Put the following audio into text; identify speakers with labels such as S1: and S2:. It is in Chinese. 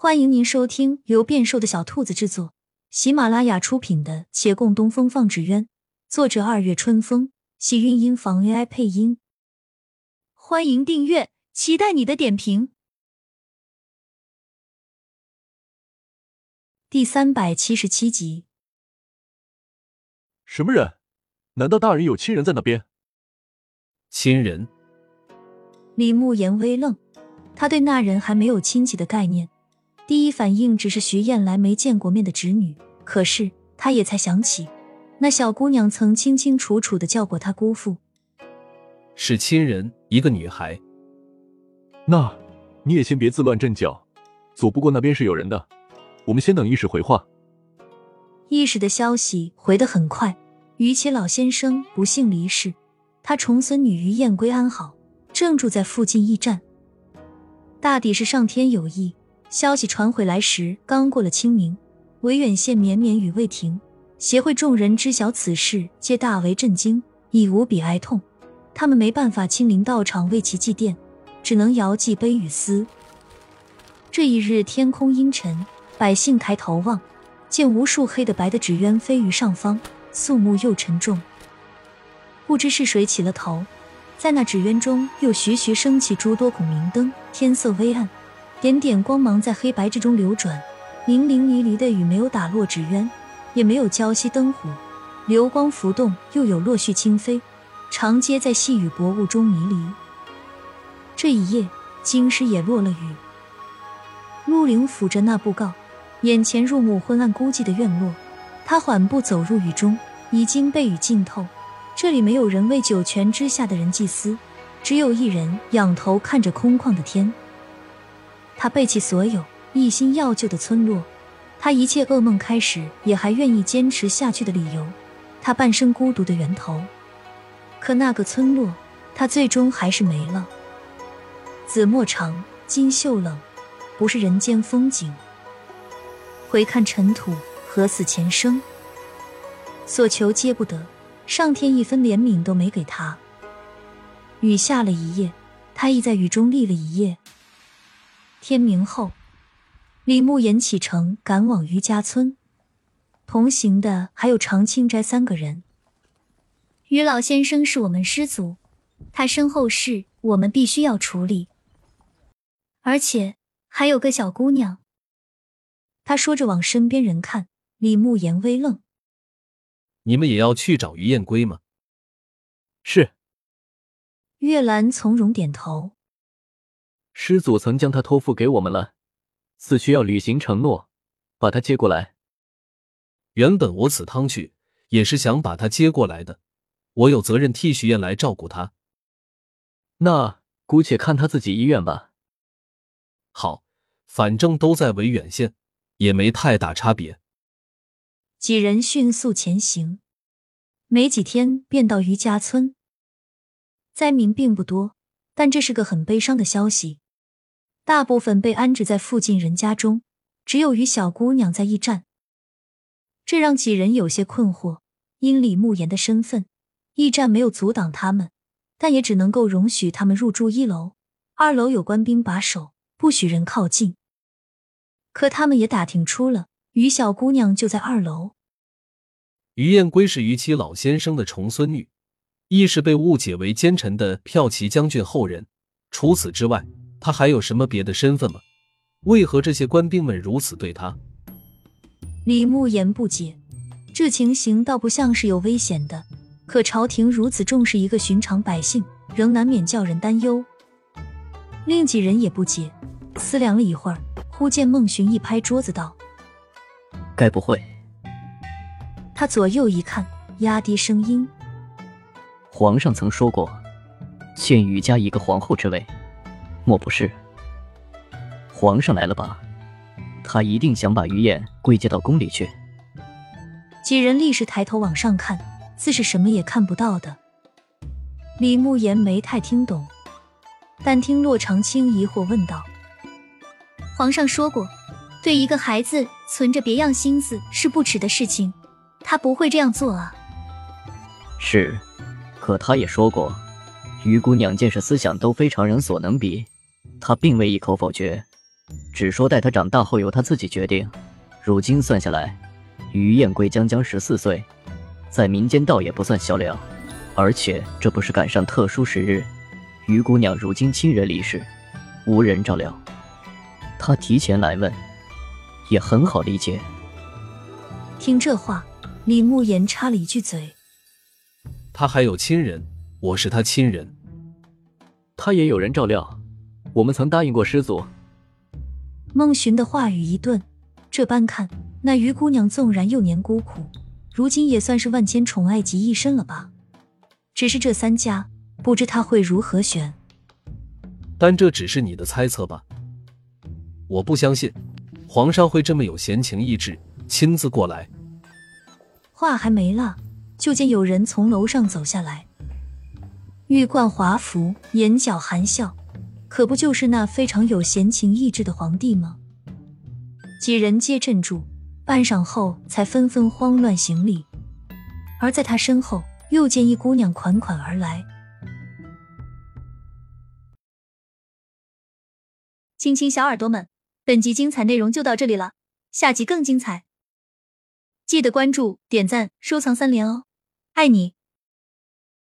S1: 欢迎您收听由变瘦的小兔子制作、喜马拉雅出品的《且共东风放纸鸢》，作者二月春风，喜韵音房 AI 配音。欢迎订阅，期待你的点评。第三百七十七集，
S2: 什么人？难道大人有亲人在那边？
S3: 亲人？
S1: 李慕言微愣，他对那人还没有亲戚的概念。第一反应只是徐燕来没见过面的侄女，可是他也才想起，那小姑娘曾清清楚楚的叫过他姑父，
S3: 是亲人，一个女孩。
S2: 那你也先别自乱阵脚，左不过那边是有人的，我们先等一时回话。
S1: 一时的消息回得很快，于其老先生不幸离世，他重孙女于燕归安好，正住在附近驿站。大抵是上天有意。消息传回来时，刚过了清明，维远县绵绵雨未停。协会众人知晓此事，皆大为震惊，亦无比哀痛。他们没办法亲临道场为其祭奠，只能遥祭悲与思。这一日，天空阴沉，百姓抬头望，见无数黑的白的纸鸢飞于上方，肃穆又沉重。不知是谁起了头，在那纸鸢中又徐徐升起诸多孔明灯，天色微暗。点点光芒在黑白之中流转，零零离离的雨没有打落纸鸢，也没有浇熄灯火，流光浮动，又有落絮轻飞，长街在细雨薄雾中迷离。这一夜，京师也落了雨。陆凌抚着那布告，眼前入目昏暗孤寂的院落，他缓步走入雨中，已经被雨浸透。这里没有人为九泉之下的人祭司，只有一人仰头看着空旷的天。他背弃所有，一心要救的村落，他一切噩梦开始也还愿意坚持下去的理由，他半生孤独的源头。可那个村落，他最终还是没了。紫陌长，金秀冷，不是人间风景。回看尘土，何似前生？所求皆不得，上天一分怜悯都没给他。雨下了一夜，他亦在雨中立了一夜。天明后，李慕言启程赶往余家村，同行的还有常青斋三个人。于老先生是我们师祖，他身后事我们必须要处理，而且还有个小姑娘。他说着往身边人看，李慕言微愣：“
S3: 你们也要去找于燕归吗？”
S2: 是。
S1: 月兰从容点头。
S4: 师祖曾将他托付给我们了，此去要履行承诺，把他接过来。
S3: 原本我此趟去也是想把他接过来的，我有责任替许燕来照顾他。
S4: 那姑且看他自己意愿吧。
S3: 好，反正都在维远县，也没太大差别。
S1: 几人迅速前行，没几天便到余家村。灾民并不多，但这是个很悲伤的消息。大部分被安置在附近人家中，只有与小姑娘在驿站。这让几人有些困惑。因李慕言的身份，驿站没有阻挡他们，但也只能够容许他们入住一楼。二楼有官兵把守，不许人靠近。可他们也打听出了，于小姑娘就在二楼。
S3: 于燕归是于其老先生的重孙女，亦是被误解为奸臣的骠骑将军后人。除此之外。他还有什么别的身份吗？为何这些官兵们如此对他？
S1: 李慕言不解，这情形倒不像是有危险的，可朝廷如此重视一个寻常百姓，仍难免叫人担忧。另几人也不解，思量了一会儿，忽见孟寻一拍桌子道：“
S4: 该不会……”
S1: 他左右一看，压低声音：“
S4: 皇上曾说过，欠余家一个皇后之位。”莫不是皇上来了吧？他一定想把于燕归接到宫里去。
S1: 几人立时抬头往上看，自是什么也看不到的。李慕言没太听懂，但听洛长青疑惑问道：“皇上说过，对一个孩子存着别样心思是不耻的事情，他不会这样做啊。”
S4: 是，可他也说过，于姑娘见识思想都非常人所能比。他并未一口否决，只说待他长大后由他自己决定。如今算下来，于燕归将将十四岁，在民间倒也不算小了。而且这不是赶上特殊时日，于姑娘如今亲人离世，无人照料，他提前来问，也很好理解。
S1: 听这话，李慕言插了一句嘴：“
S3: 他还有亲人，我是他亲人，
S4: 他也有人照料。我们曾答应过师祖。”
S1: 孟寻的话语一顿，这般看，那于姑娘纵然幼年孤苦，如今也算是万千宠爱集一身了吧？只是这三家不知他会如何选，
S3: 但这只是你的猜测吧。我不相信皇上会这么有闲情逸致，亲自过来。
S1: 话还没落，就见有人从楼上走下来，玉冠华服，眼角含笑，可不就是那非常有闲情逸致的皇帝吗？几人皆镇住，半晌后才纷纷慌乱行礼，而在他身后。又见一姑娘款款而来，
S5: 亲亲小耳朵们，本集精彩内容就到这里了，下集更精彩，记得关注、点赞、收藏三连哦，爱你！